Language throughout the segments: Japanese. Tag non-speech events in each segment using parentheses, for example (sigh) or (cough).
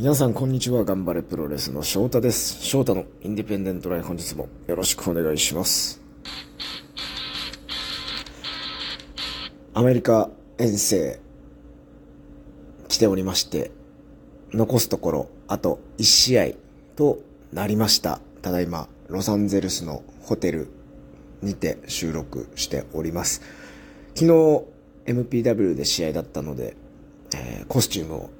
皆さんこんにちは。頑張れプロレスの翔太です。翔太のインディペンデントライ本日もよろしくお願いします。アメリカ遠征来ておりまして残すところあと1試合となりました。ただいまロサンゼルスのホテルにて収録しております。昨日 MPW で試合だったので、えー、コスチュームを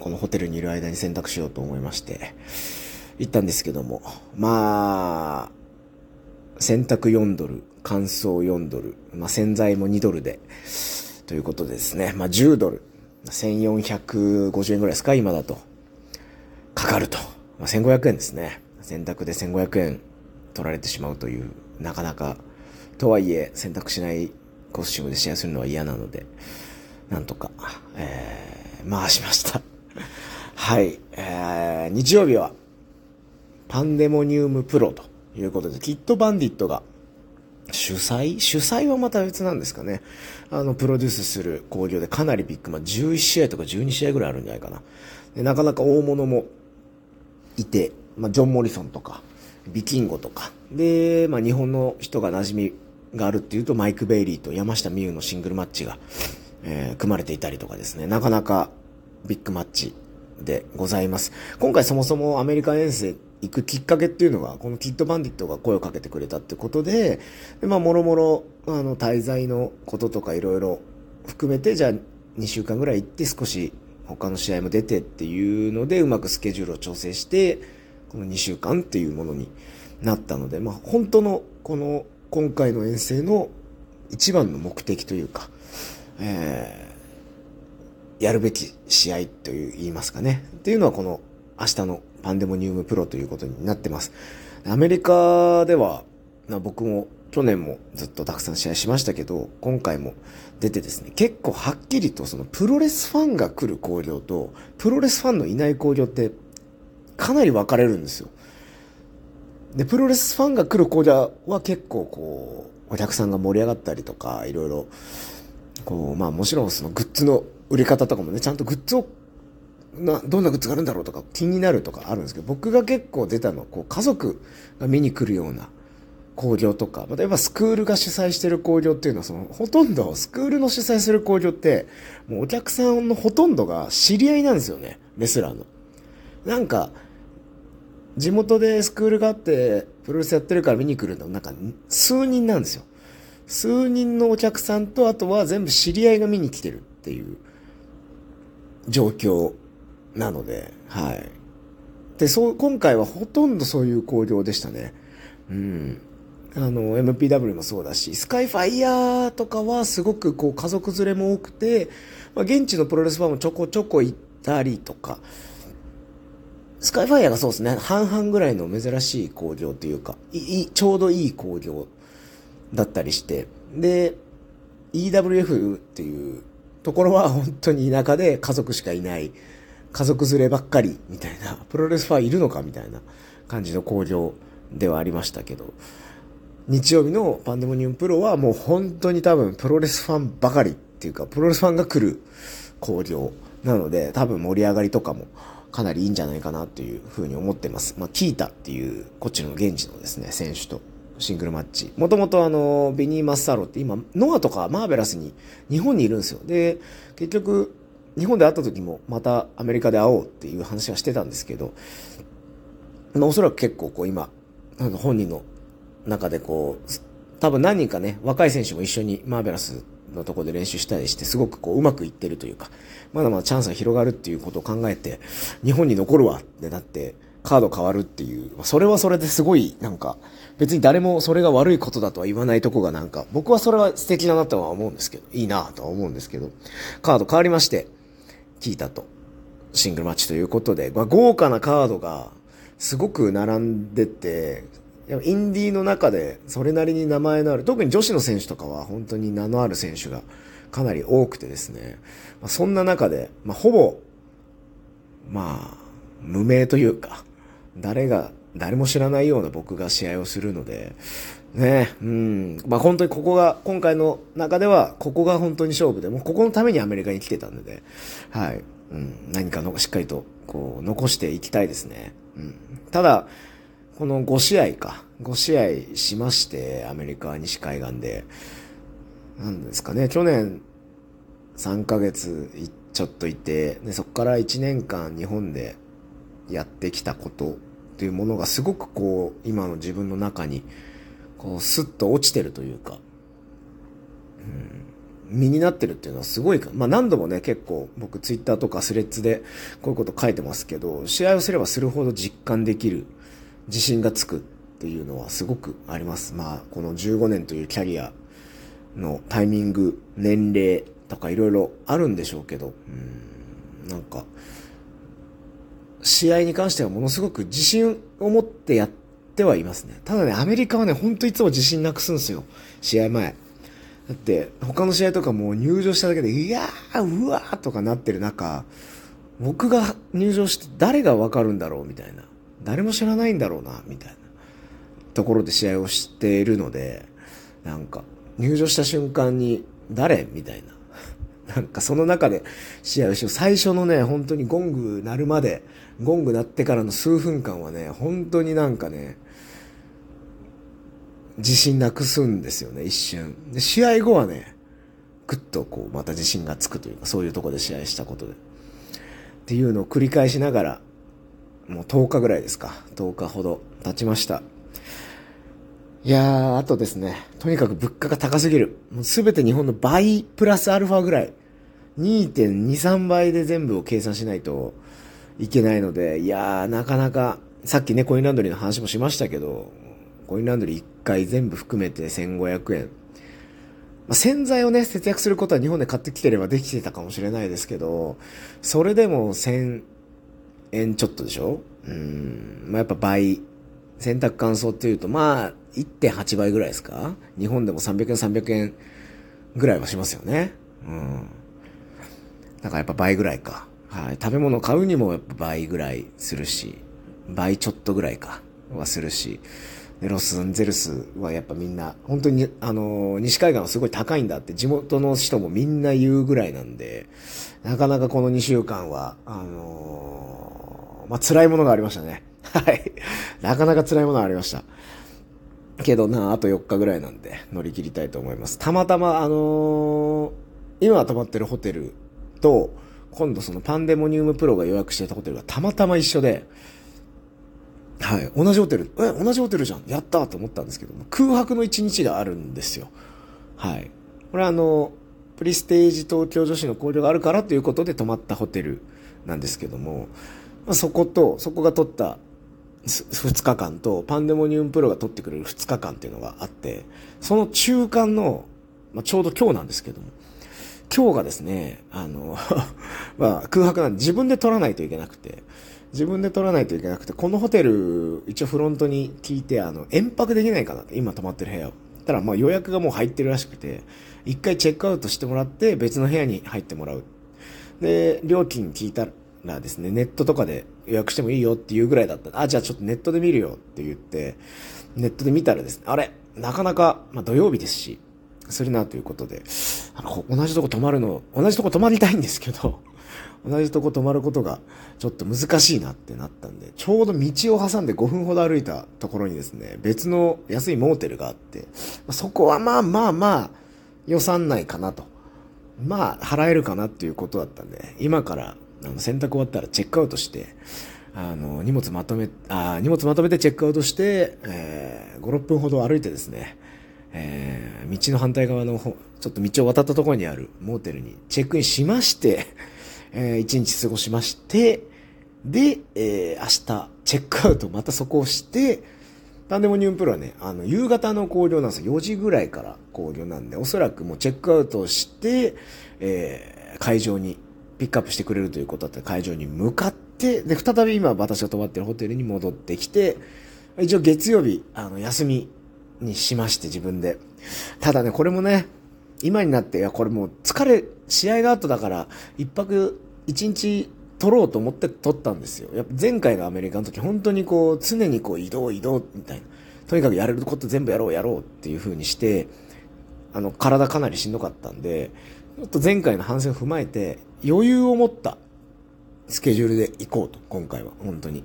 このホテルにいる間に選択しようと思いまして、行ったんですけども、まあ、洗濯4ドル、乾燥4ドル、まあ洗剤も2ドルで、ということでですね、まあ10ドル、1450円ぐらいですか、今だと。かかると。まあ、1500円ですね。洗濯で1500円取られてしまうという、なかなか、とはいえ選択しないコスチュームで試合するのは嫌なので、なんとか、えー、回しました。はい、えー、日曜日は、パンデモニウムプロということで、キットバンディットが主催？主催はまた別なんですかね。あの、プロデュースする工業でかなりビッグ、まあ、11試合とか12試合ぐらいあるんじゃないかな。でなかなか大物もいて、まあ、ジョン・モリソンとか、ビキンゴとか、で、まあ、日本の人が馴染みがあるっていうと、マイク・ベイリーと山下美夢のシングルマッチが、えー、組まれていたりとかですね、なかなかビッグマッチでございます。今回そもそもアメリカ遠征行くきっかけっていうのが、このキッドバンディットが声をかけてくれたってことで、でまあ、もろもろ、あの、滞在のこととかいろいろ含めて、じゃあ2週間ぐらい行って少し他の試合も出てっていうので、うまくスケジュールを調整して、この2週間っていうものになったので、まあ、本当のこの今回の遠征の一番の目的というか、えーやるべき試合という言いますかね。っていうのはこの明日のパンデモニウムプロということになってます。アメリカではま、僕も去年もずっとたくさん試合しましたけど、今回も出てですね、結構はっきりとそのプロレスファンが来る工業と、プロレスファンのいない工業ってかなり分かれるんですよ。で、プロレスファンが来る工業は結構こう、お客さんが盛り上がったりとか、いろいろ、こう、まあもちろんそのグッズの売り方とかもね、ちゃんとグッズを、な、どんなグッズがあるんだろうとか気になるとかあるんですけど、僕が結構出たのは、こう、家族が見に来るような工業とか、例えばスクールが主催してる工業っていうのは、その、ほとんど、スクールの主催する工業って、もうお客さんのほとんどが知り合いなんですよね、レスラーの。なんか、地元でスクールがあって、プロレスやってるから見に来るの、なんか、数人なんですよ。数人のお客さんと、あとは全部知り合いが見に来てるっていう状況なので、はい。で、そう、今回はほとんどそういう工業でしたね。うん。あの、MPW もそうだし、スカイファイヤーとかはすごくこう家族連れも多くて、まあ、現地のプロレスファンもちょこちょこ行ったりとか、スカイファイヤーがそうですね、半々ぐらいの珍しい工業というか、いい、ちょうどいい工業だったりして、で、EWF っていうところは本当に田舎で家族しかいない、家族連ればっかりみたいな、プロレスファンいるのかみたいな感じの工場ではありましたけど、日曜日のパンデモニウムプロはもう本当に多分プロレスファンばかりっていうか、プロレスファンが来る工業なので、多分盛り上がりとかもかなりいいんじゃないかなっていうふうに思ってます。まあ、キータっていう、こっちの現地のですね、選手とシングルマッチ。もともとあの、ビニー・マッサロって今、ノアとかマーベラスに日本にいるんですよ。で、結局、日本で会った時もまたアメリカで会おうっていう話はしてたんですけど、まあ、おそらく結構こう今、あの本人の中でこう、多分何人かね、若い選手も一緒にマーベラスのとこで練習したりして、すごくこう、うまくいってるというか、まだまだチャンスが広がるっていうことを考えて、日本に残るわってなって、カード変わるっていう、それはそれですごい、なんか、別に誰もそれが悪いことだとは言わないとこがなんか、僕はそれは素敵だなとは思うんですけど、いいなとは思うんですけど、カード変わりまして、聞いたと、シングルマッチということで、まあ、豪華なカードがすごく並んでて、インディーの中でそれなりに名前のある、特に女子の選手とかは本当に名のある選手がかなり多くてですね、まあ、そんな中で、まあ、ほぼ、まあ、無名というか、誰が、誰も知らないような僕が試合をするので、ね、うん。まあ、本当にここが、今回の中では、ここが本当に勝負で、もうここのためにアメリカに来てたんで、はい。うん、何かのしっかりとこう残していきたいですね。うん、ただ、この5試合か、5試合しまして、アメリカ西海岸で、なんですかね、去年3ヶ月ちょっといて、でそこから1年間日本でやってきたことっていうものがすごくこう、今の自分の中に、こう、スッと落ちてるというか、うん、身になってるっていうのはすごいか、まあ何度もね、結構僕ツイッターとかスレッズでこういうこと書いてますけど、試合をすればするほど実感できる、自信がつくっていうのはすごくあります。まあ、この15年というキャリアのタイミング、年齢とかいろいろあるんでしょうけど、うん、なんか、試合に関してはものすごく自信を持ってやってはいますね。ただね、アメリカはね、ほんといつも自信なくすんですよ。試合前。だって、他の試合とかも入場しただけで、いやー、うわーとかなってる中、僕が入場して誰がわかるんだろうみたいな。誰も知らないんだろうな、みたいなところで試合をしているので、なんか、入場した瞬間に、誰みたいな。(laughs) なんかその中で試合をしよう。最初のね、本当にゴング鳴るまで、ゴング鳴ってからの数分間はね、本当になんかね、自信なくすんですよね、一瞬。で、試合後はね、ぐっとこう、また自信がつくというか、そういうとこで試合したことで。っていうのを繰り返しながら、もう10日ぐらいですか。10日ほど経ちました。いやー、あとですね、とにかく物価が高すぎる。もうすべて日本の倍プラスアルファぐらい。2.23倍で全部を計算しないといけないので、いやー、なかなか、さっきね、コインランドリーの話もしましたけど、コインランドリー1回全部含めて1500円。まあ、洗剤をね、節約することは日本で買ってきてればできてたかもしれないですけど、それでも1000円ちょっとでしょ？うん、まあ、やっぱ倍。洗濯乾燥っていうと、まあ、1.8倍ぐらいですか？日本でも300円300円ぐらいはしますよね。うん。だからやっぱ倍ぐらいか。はい。食べ物買うにもやっぱ倍ぐらいするし、倍ちょっとぐらいか、はするし、で、ロスンゼルスはやっぱみんな、本当に、あのー、西海岸はすごい高いんだって地元の人もみんな言うぐらいなんで、なかなかこの2週間は、あのー、まあ、辛いものがありましたね。(laughs) はい。なかなか辛いものがありました。けどな、あと4日ぐらいなんで乗り切りたいと思います。たまたま、あのー、今泊まってるホテルと、今度そのパンデモニウムプロが予約してたホテルがたまたま一緒で、はい、同じホテル、え、同じホテルじゃん、やったと思ったんですけども、空白の一日があるんですよ。はい。これはあの、プリステージ東京女子の交流があるからということで泊まったホテルなんですけども、まあ、そこと、そこが取った2日間と、パンデモニウムプロが取ってくれる2日間っていうのがあって、その中間の、まあ、ちょうど今日なんですけども、今日がですね、あの (laughs) まあ、空白なんで自分で取らないといけなくて、自分で取らないといけなくて、このホテル、一応フロントに聞いて、あの、延泊できないかなって、今泊まってる部屋を。たら、まあ予約がもう入ってるらしくて、一回チェックアウトしてもらって、別の部屋に入ってもらう。で、料金聞いたらですね、ネットとかで予約してもいいよっていうぐらいだった。あ、じゃあちょっとネットで見るよって言って、ネットで見たらですね、あれ、なかなか、まあ土曜日ですし、するなということで、あの、同じとこ泊まるの、同じとこ泊まりたいんですけど、(laughs) 同じとこ泊まることがちょっと難しいなってなったんで、ちょうど道を挟んで5分ほど歩いたところにですね、別の安いモーテルがあって、そこはまあまあまあ予算内かなと。まあ払えるかなっていうことだったんで、今からあの洗濯終わったらチェックアウトして、あの、荷物まとめ、あ荷物まとめてチェックアウトして、えー、5、6分ほど歩いてですね、えー、道の反対側の方、ちょっと道を渡ったところにあるモーテルにチェックインしまして、(laughs) えー、一日過ごしまして、で、えー、明日、チェックアウト、またそこをして、タンデモニウムプロはね、あの、夕方の工業なんですよ。4時ぐらいから工業なんで、おそらくもうチェックアウトして、えー、会場にピックアップしてくれるということだったら会場に向かって、で、再び今私が泊まってるホテルに戻ってきて、一応月曜日、あの、休みにしまして、自分で。ただね、これもね、今になって、いや、これもう疲れ、試合が後だから、一泊一日取ろうと思って取ったんですよ。やっぱ前回のアメリカの時、本当にこう、常にこう、移動移動みたいな。とにかくやれること全部やろうやろうっていう風にして、あの、体かなりしんどかったんで、ちょっと前回の反省を踏まえて、余裕を持ったスケジュールで行こうと、今回は、本当に。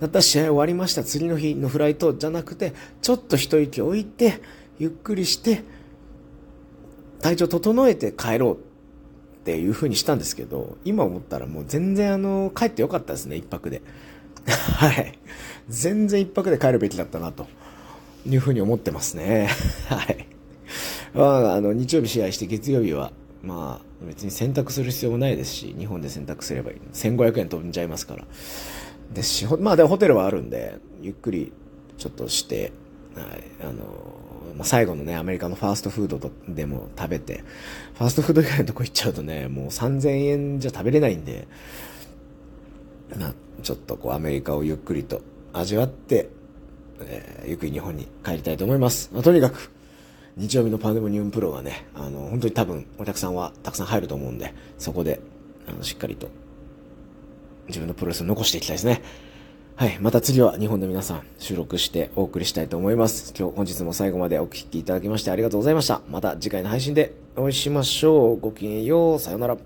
だったら試合終わりました、次の日のフライトじゃなくて、ちょっと一息置いて、ゆっくりして、体調整えて帰ろうっていう風にしたんですけど、今思ったらもう全然あの、帰ってよかったですね、一泊で。(laughs) はい。全然一泊で帰るべきだったな、という風に思ってますね。(laughs) はい。まあ、あの、日曜日試合して月曜日は、まあ、別に選択する必要もないですし、日本で選択すればいい。1500円飛んじゃいますから。でし、まあでもホテルはあるんで、ゆっくりちょっとして、はい、あの、まあ、最後のね、アメリカのファーストフードとでも食べて、ファーストフード以外のとこ行っちゃうとね、もう3000円じゃ食べれないんで、まあ、ちょっとこうアメリカをゆっくりと味わって、えー、ゆっくり日本に帰りたいと思います。まあ、とにかく、日曜日のパンデモニウムプロはね、あの、本当に多分お客さんはたくさん入ると思うんで、そこで、あの、しっかりと自分のプロレスを残していきたいですね。はい。また次は日本の皆さん収録してお送りしたいと思います。今日本日も最後までお聴きいただきましてありがとうございました。また次回の配信でお会いしましょう。ごきげんよう。さようなら。